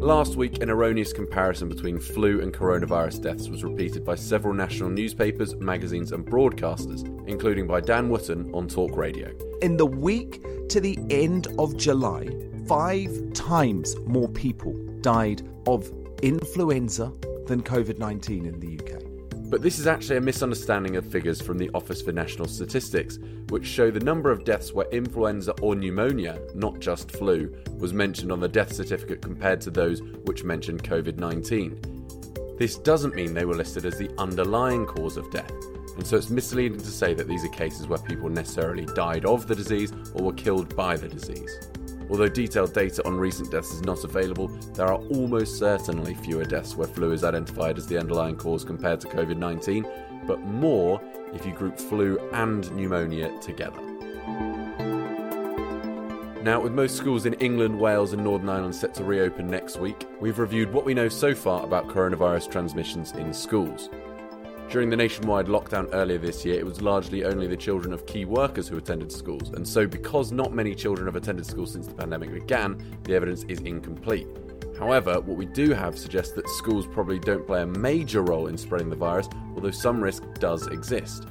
Last week, an erroneous comparison between flu and coronavirus deaths was repeated by several national newspapers, magazines, and broadcasters, including by Dan Wootton on Talk Radio. In the week to the end of July, five times more people died of influenza than COVID 19 in the UK. But this is actually a misunderstanding of figures from the Office for National Statistics, which show the number of deaths where influenza or pneumonia, not just flu, was mentioned on the death certificate compared to those which mentioned COVID 19. This doesn't mean they were listed as the underlying cause of death, and so it's misleading to say that these are cases where people necessarily died of the disease or were killed by the disease. Although detailed data on recent deaths is not available, there are almost certainly fewer deaths where flu is identified as the underlying cause compared to COVID 19, but more if you group flu and pneumonia together. Now, with most schools in England, Wales, and Northern Ireland set to reopen next week, we've reviewed what we know so far about coronavirus transmissions in schools. During the nationwide lockdown earlier this year, it was largely only the children of key workers who attended schools, and so because not many children have attended school since the pandemic began, the evidence is incomplete. However, what we do have suggests that schools probably don't play a major role in spreading the virus, although some risk does exist.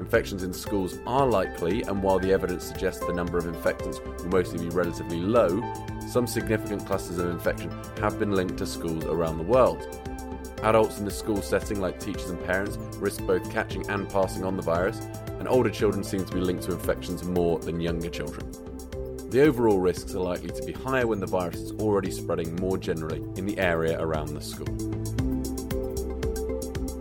Infections in schools are likely, and while the evidence suggests the number of infectants will mostly be relatively low, some significant clusters of infection have been linked to schools around the world. Adults in the school setting, like teachers and parents, risk both catching and passing on the virus, and older children seem to be linked to infections more than younger children. The overall risks are likely to be higher when the virus is already spreading more generally in the area around the school.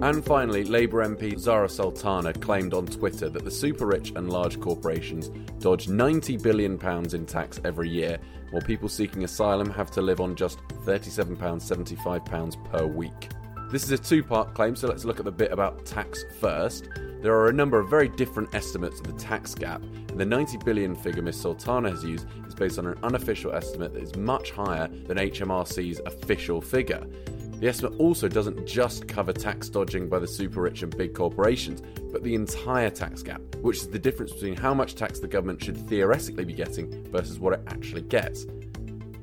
And finally, Labour MP Zara Sultana claimed on Twitter that the super rich and large corporations dodge £90 billion in tax every year, while people seeking asylum have to live on just £37.75 per week. This is a two part claim, so let's look at the bit about tax first. There are a number of very different estimates of the tax gap, and the 90 billion figure Ms. Sultana has used is based on an unofficial estimate that is much higher than HMRC's official figure. The estimate also doesn't just cover tax dodging by the super rich and big corporations, but the entire tax gap, which is the difference between how much tax the government should theoretically be getting versus what it actually gets.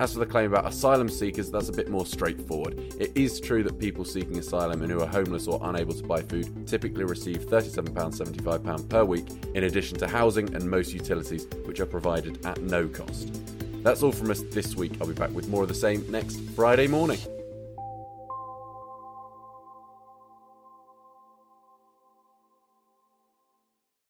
As for the claim about asylum seekers, that's a bit more straightforward. It is true that people seeking asylum and who are homeless or unable to buy food typically receive £37.75 per week, in addition to housing and most utilities, which are provided at no cost. That's all from us this week. I'll be back with more of the same next Friday morning.